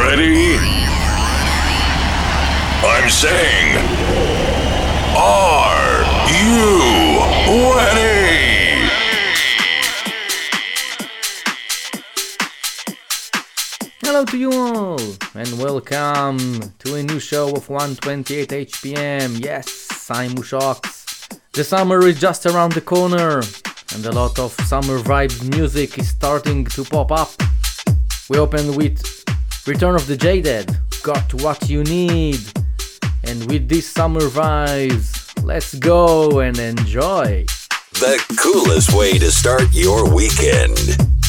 ready? I'm saying, are you ready? Hello to you all, and welcome to a new show of 128 HPM. Yes, I'm Mushox. The summer is just around the corner, and a lot of summer vibe music is starting to pop up. We open with Return of the Jaded, Got What You Need, and with these summer vibes, let's go and enjoy. The coolest way to start your weekend.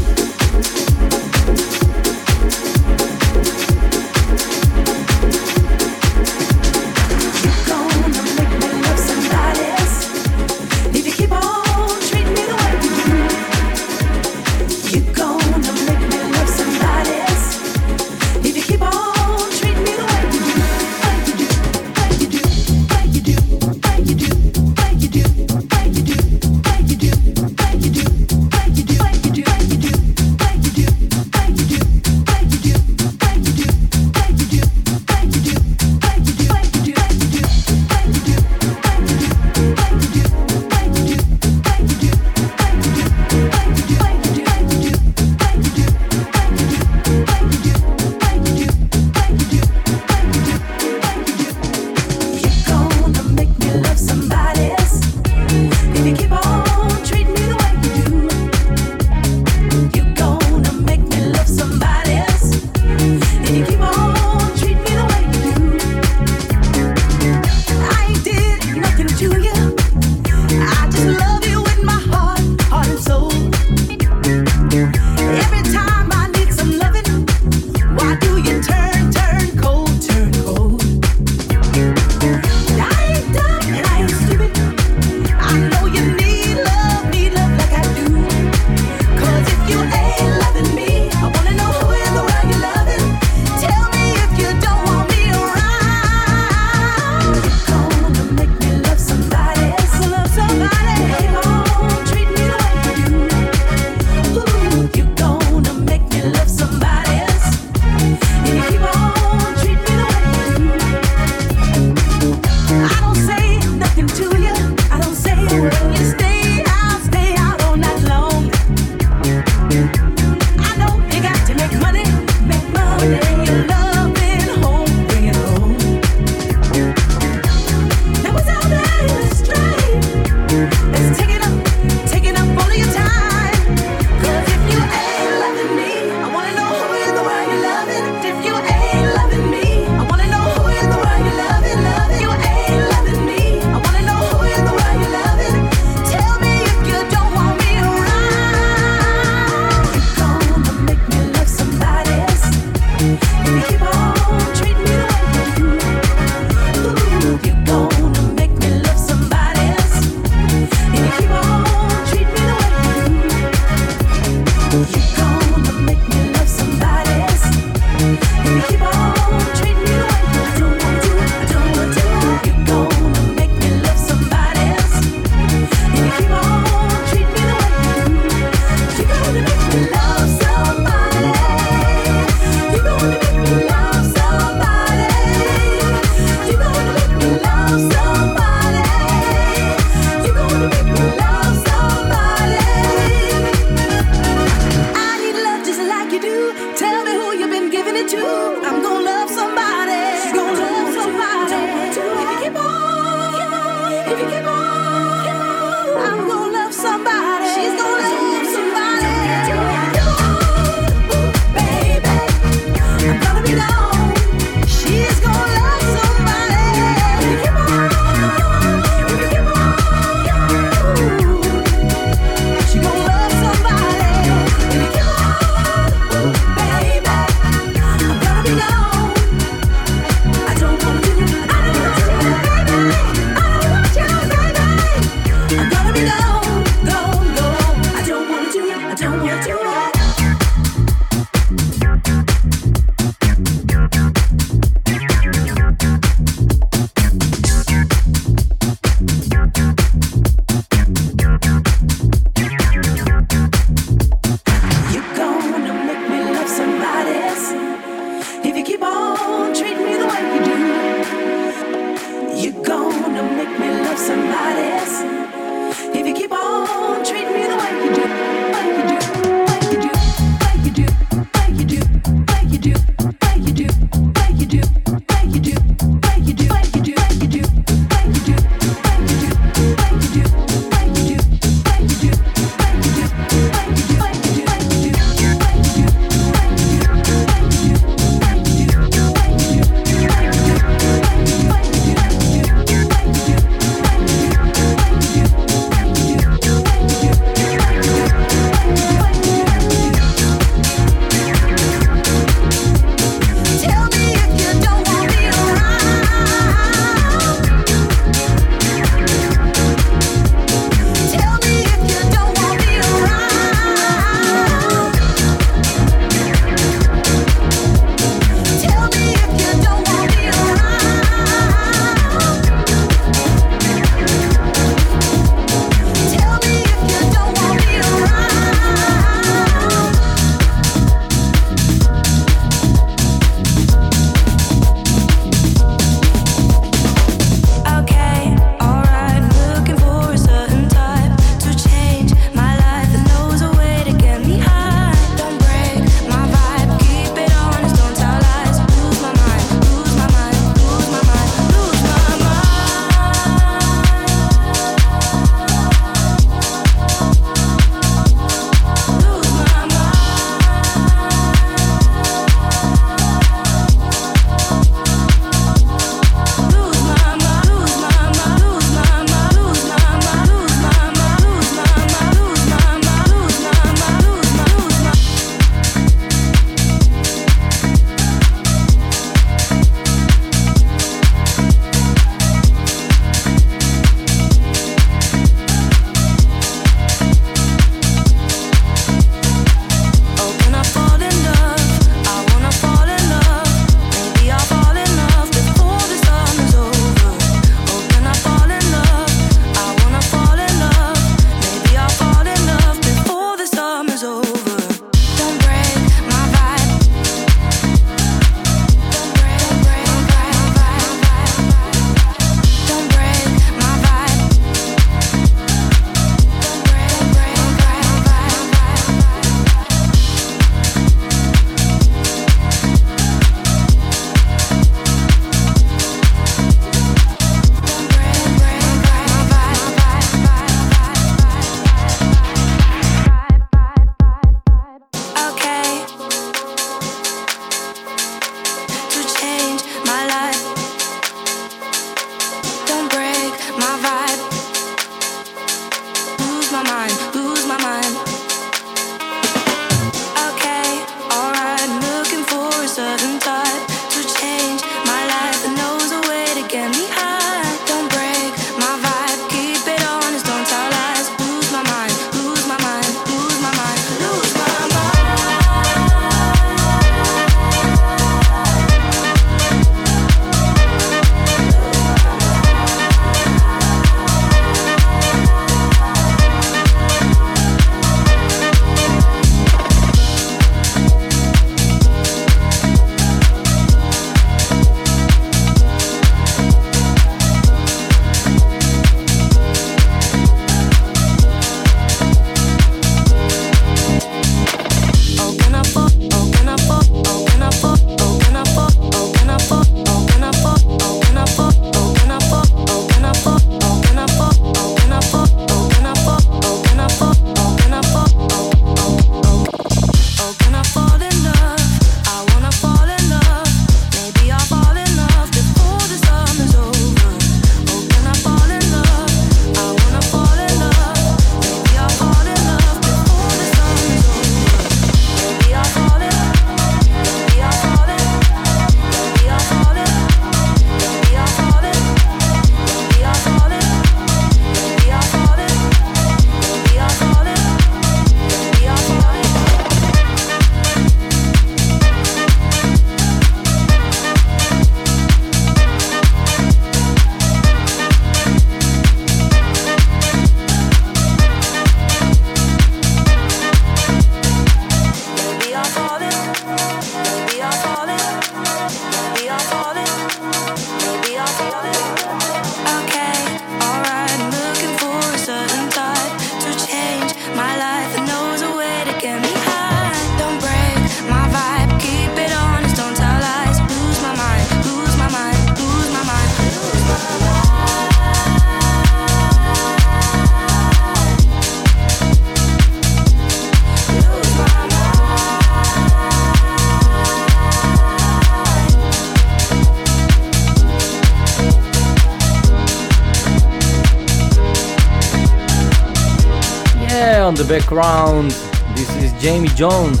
On the background. This is Jamie Jones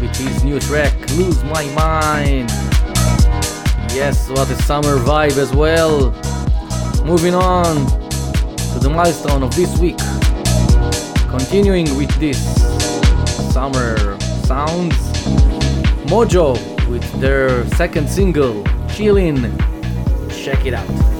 with his new track, Lose My Mind. Yes, what a summer vibe as well. Moving on to the milestone of this week. Continuing with this summer sounds. Modjo with their second single, Chillin'. Check it out.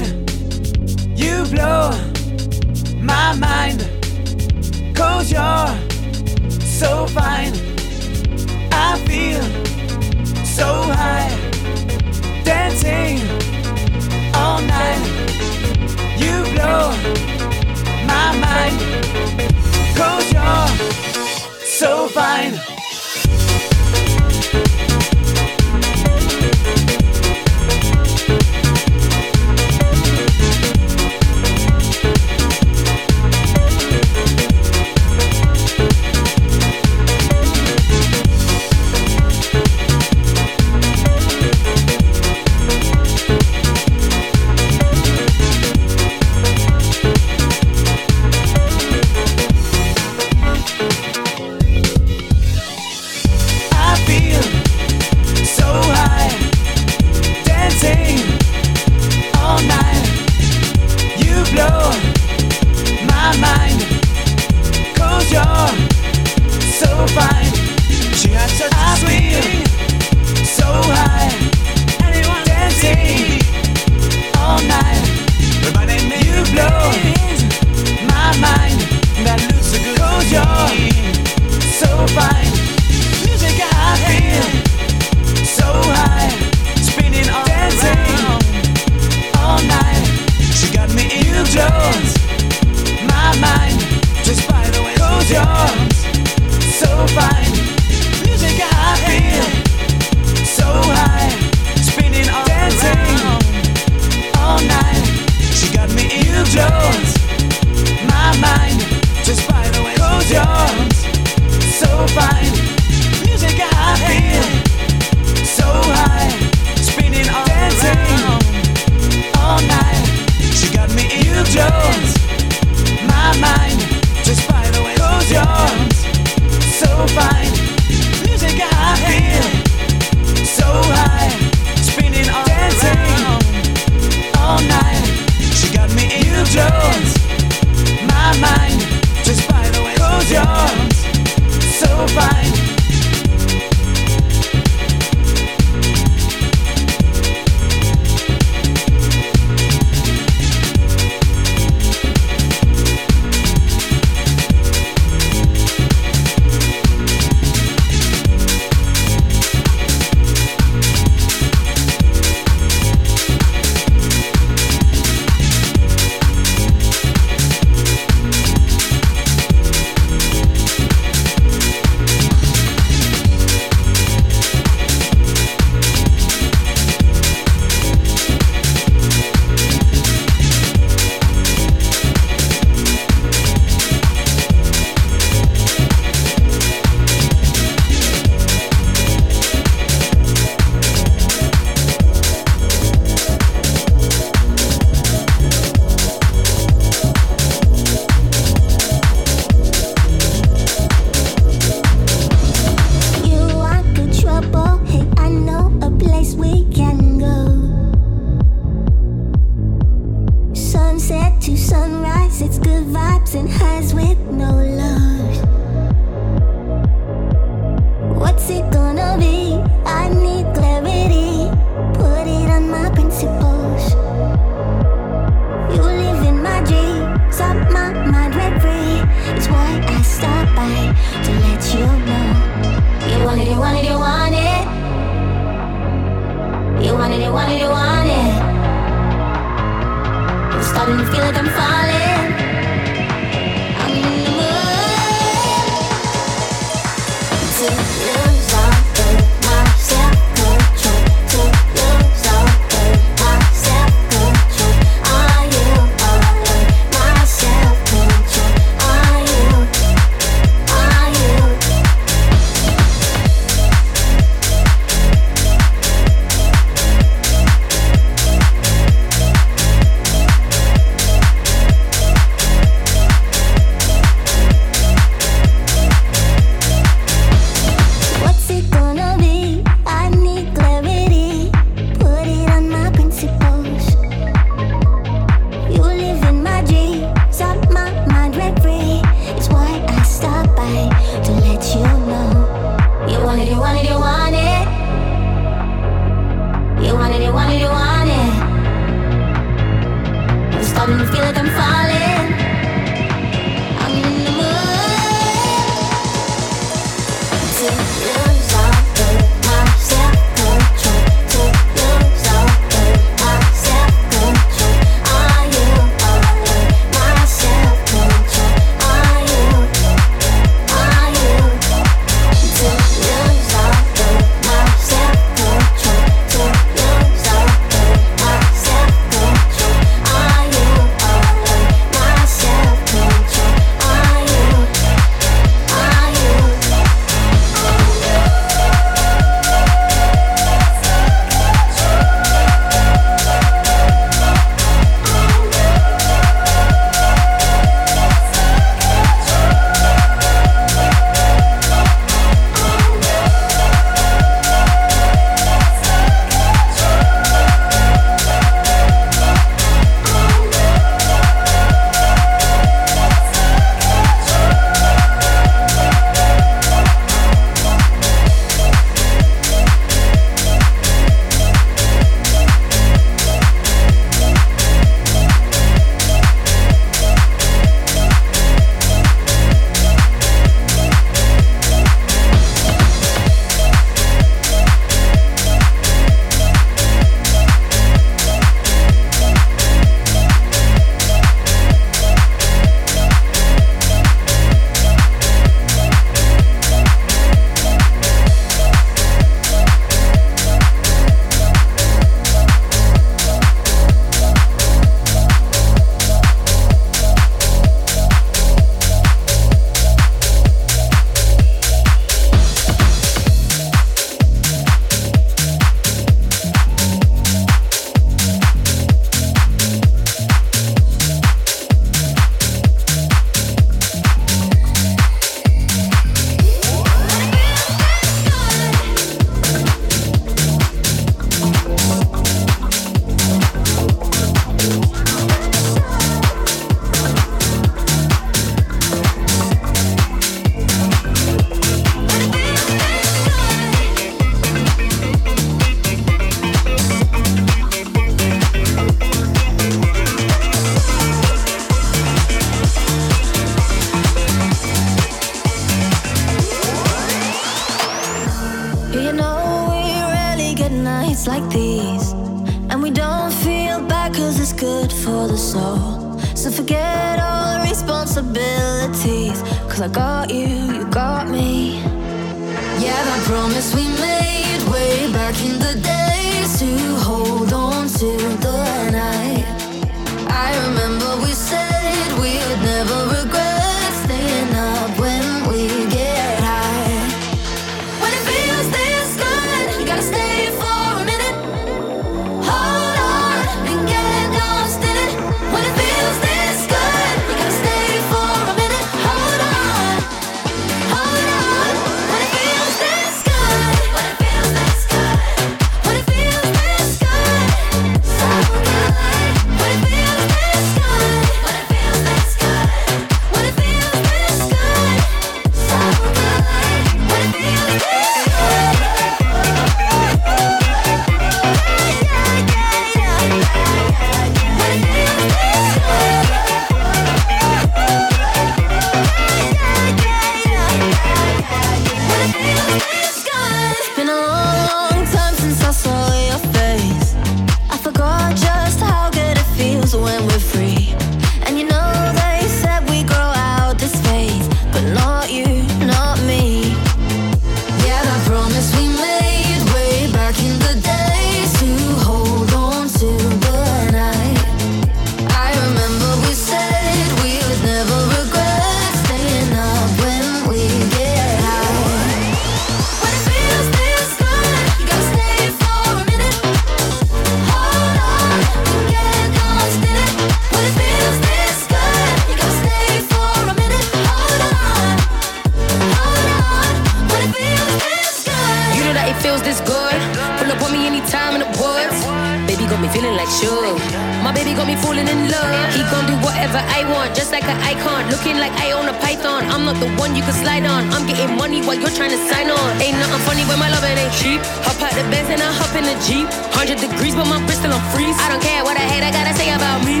got me feeling like sure. My baby got me falling in love. He gon' do whatever I want, just like an icon. Looking like I own a python. I'm not the one you can slide on. I'm getting money while you're trying to sign on. Ain't nothing funny when my lovin' ain't cheap. Hop out the Benz and I hop in the Jeep. 100 degrees, but my Bristol on freeze. I don't care what I hate, I gotta say about me.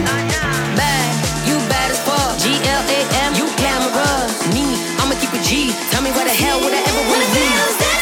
Bad, you bad as fuck. G L A M, you glamorous. Me, I'ma keep a G. Tell me where the hell would I ever wanna be?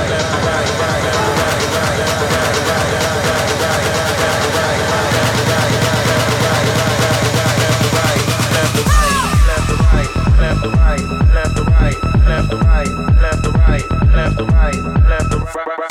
left to right, left to right, left to right, left to right,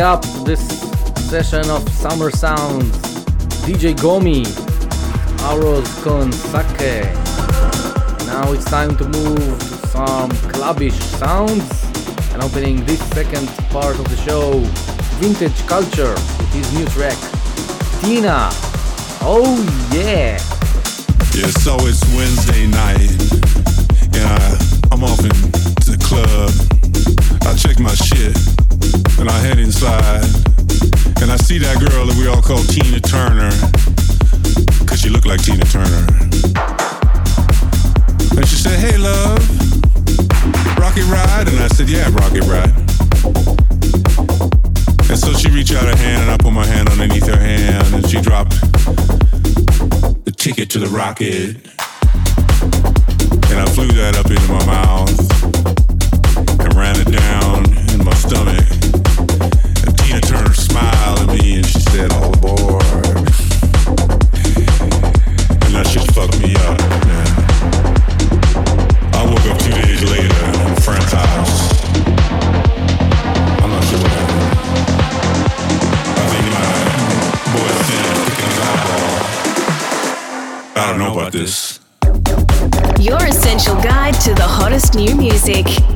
up this session of Summer Sounds, DJ Gomi, Arroz con Sake. Now it's time to move to some clubbish sounds and opening this second part of the show, Vintage Culture, with his new track, Tina. Oh yeah! Yeah, so it's Wednesday night, and I, I'm off into the club. I check my shit, and I head inside, and I see that girl that we all call Tina Turner, cause she looked like Tina Turner. And she said, hey love, rocket ride? And I said, yeah, rocket ride. And so she reached out her hand, and I put my hand underneath her hand, and she dropped the ticket to the rocket. And I flew that up into my mouth and ran it down in my stomach. Your essential guide to the hottest new music.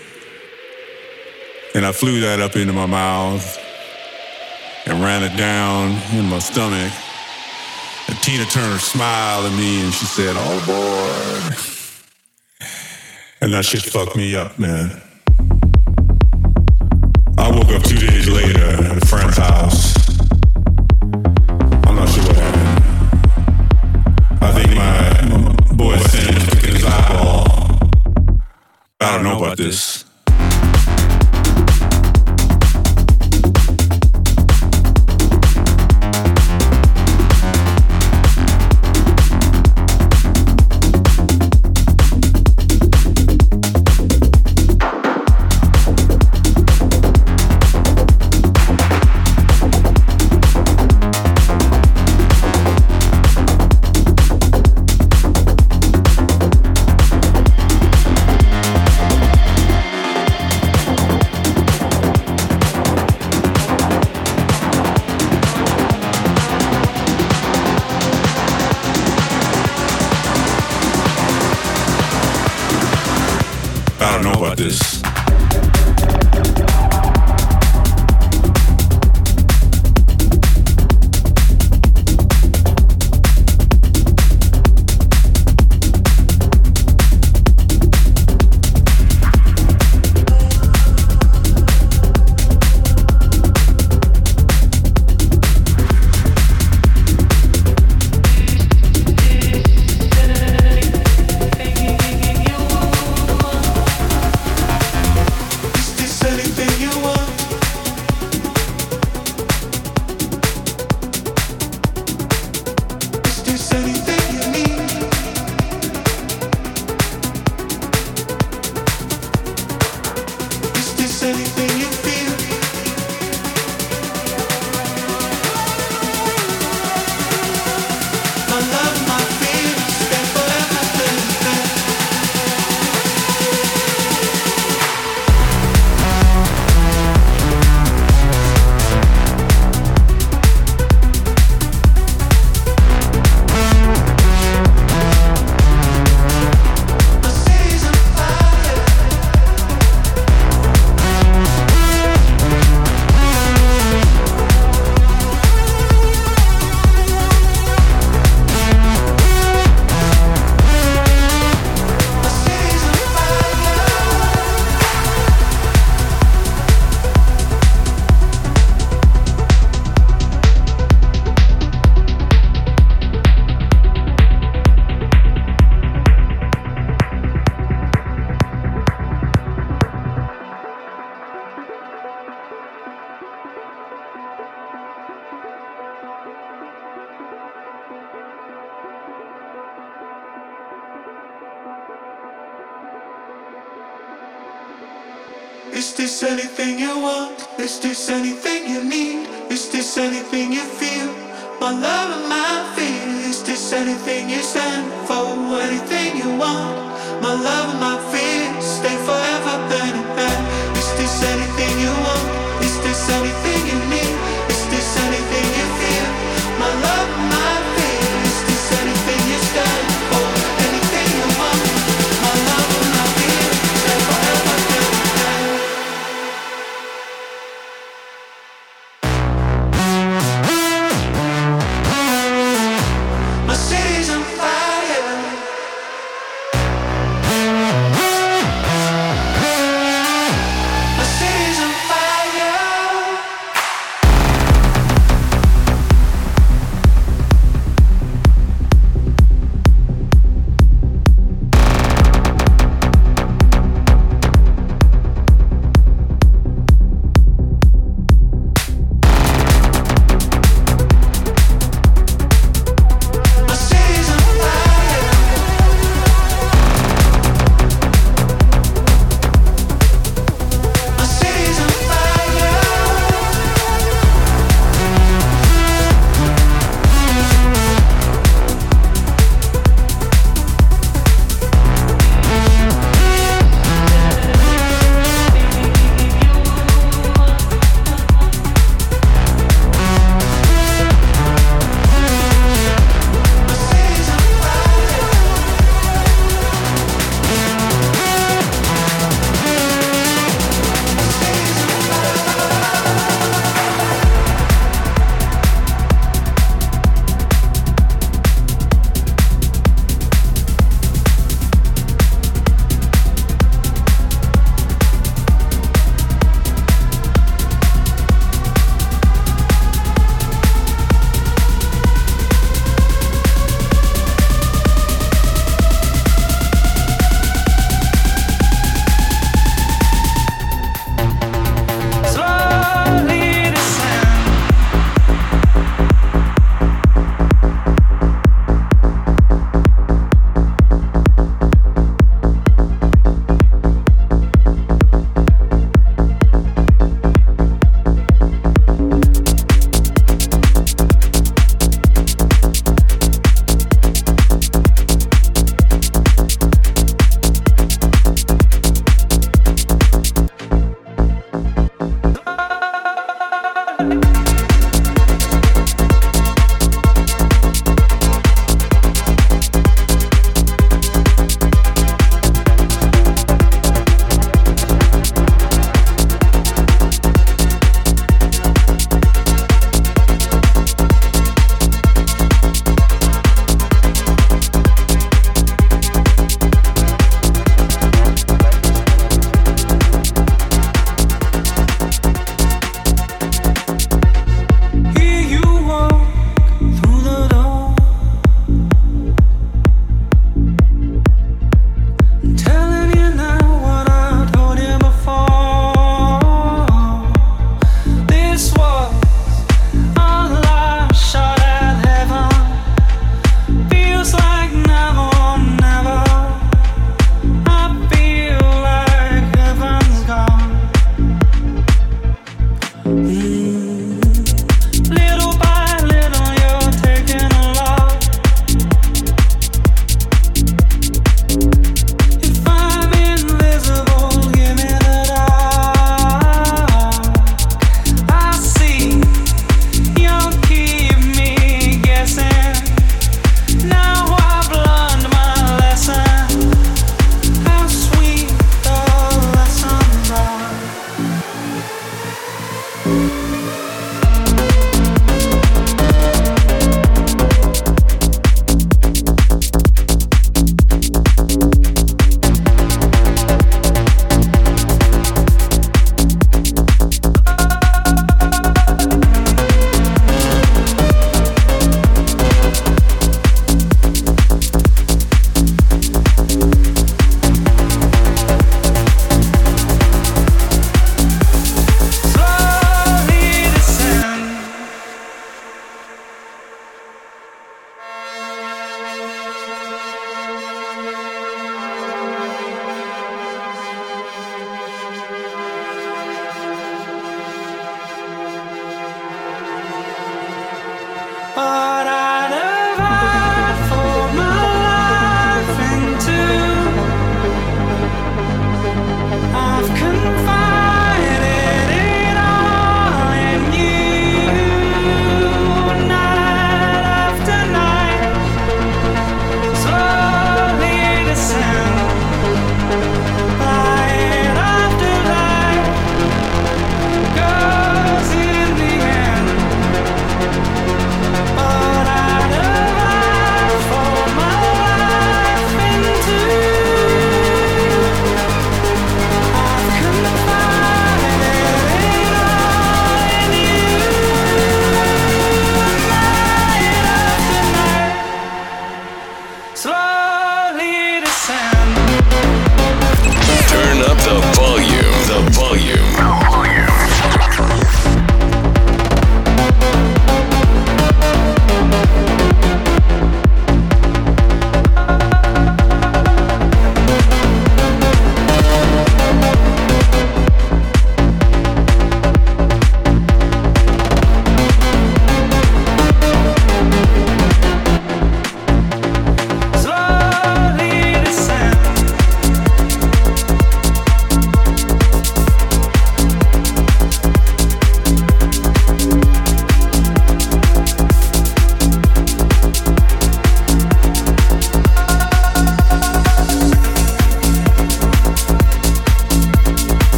And I flew that up into my mouth and ran it down in my stomach. And Tina Turner smiled at me and she said, oh, All aboard. And that shit fucked me up, man.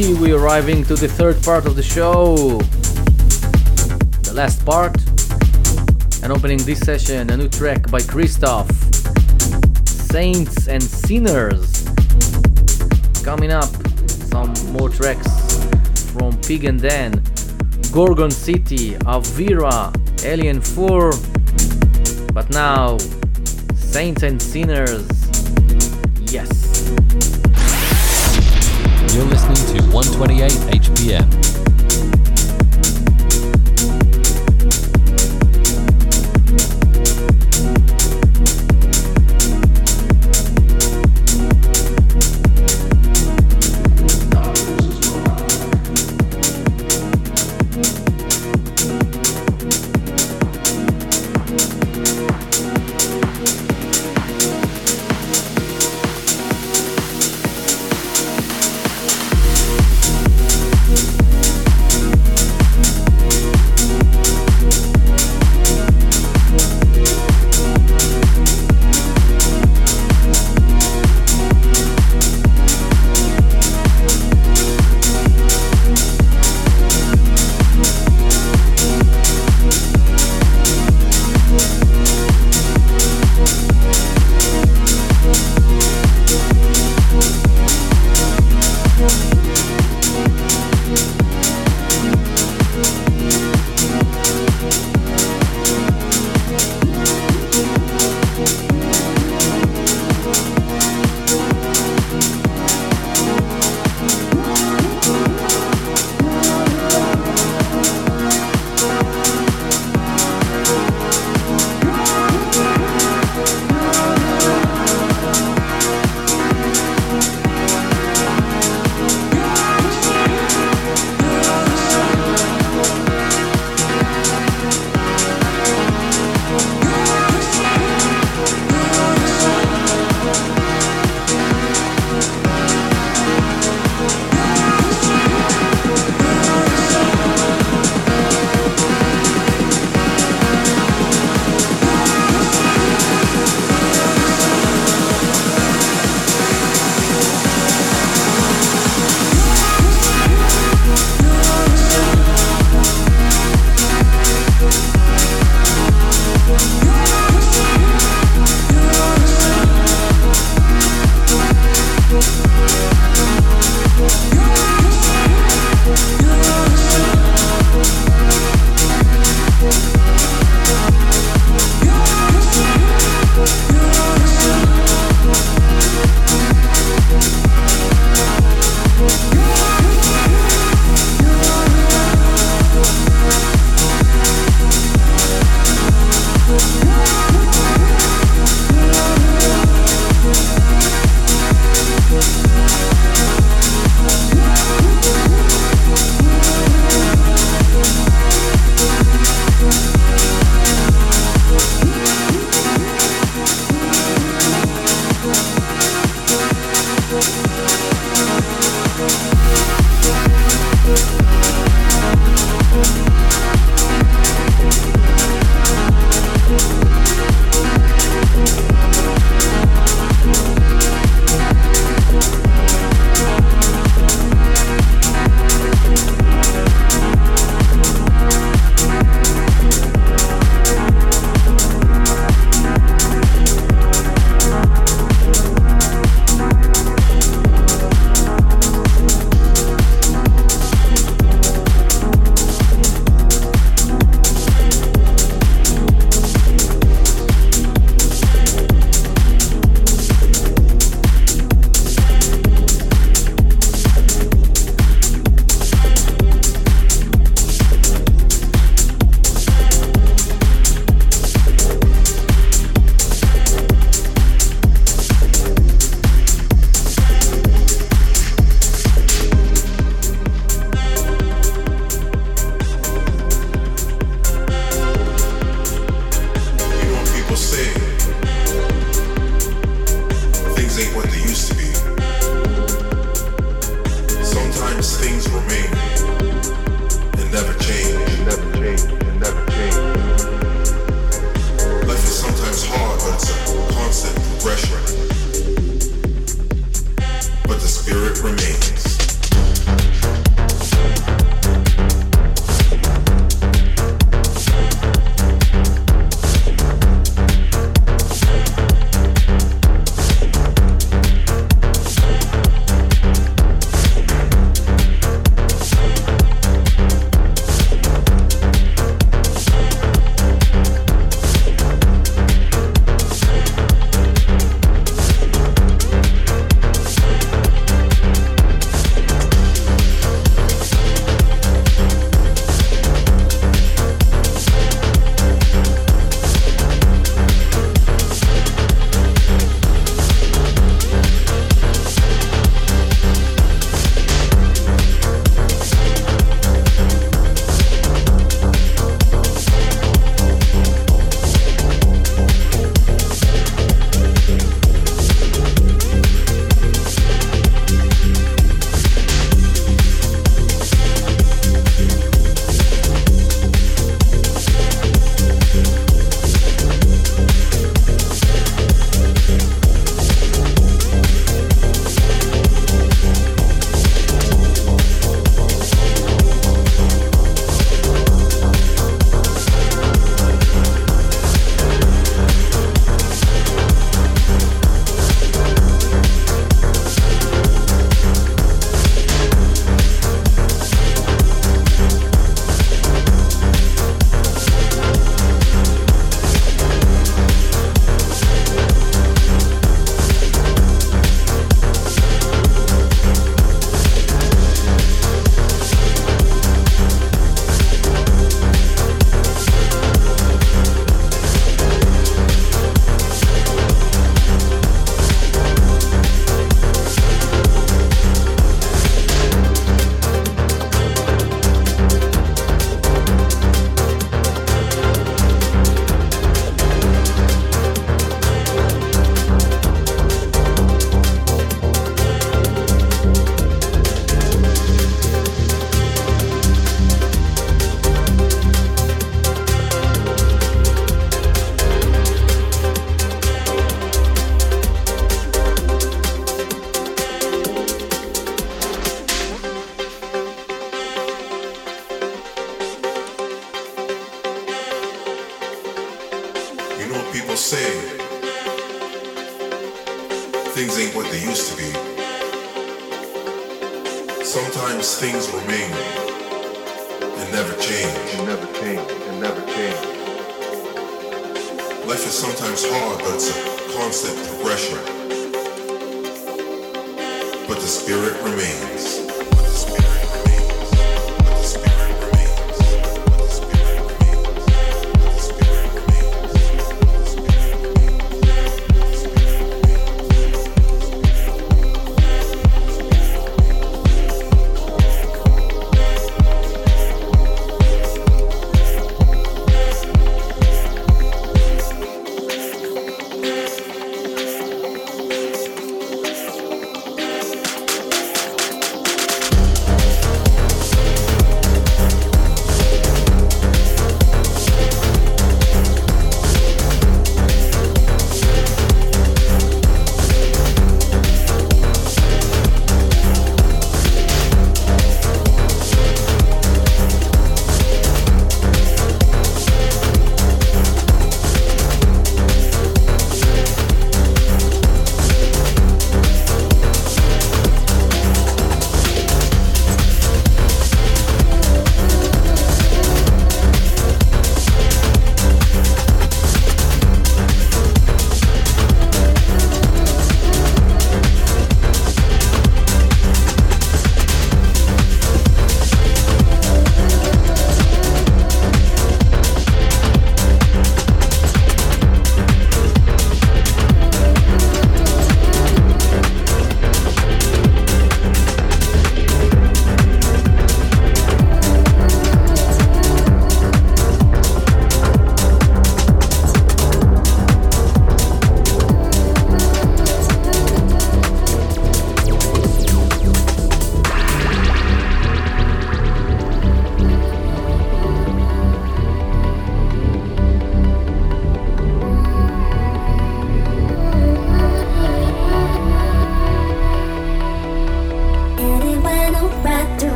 Arriving to the third part of the show. The last part. And opening this session, a new track by Cristoph. Saints and Sinners. Coming up, some more tracks from Pig and Dan, Gorgon City, Avira, Eli & Fur. But now, Saints and Sinners. Yes. To 128 HPM.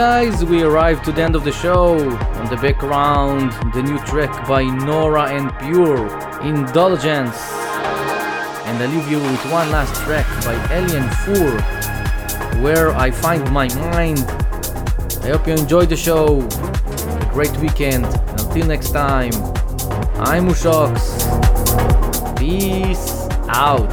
Guys, we arrived to the end of the show. On the background, the new track by Nora En Pure, Indulgence. And I leave you with one last track by Alien Four, Where I Find My Mind. I hope you enjoyed the show. Great weekend. Until next time, I'm Mushox. Peace out.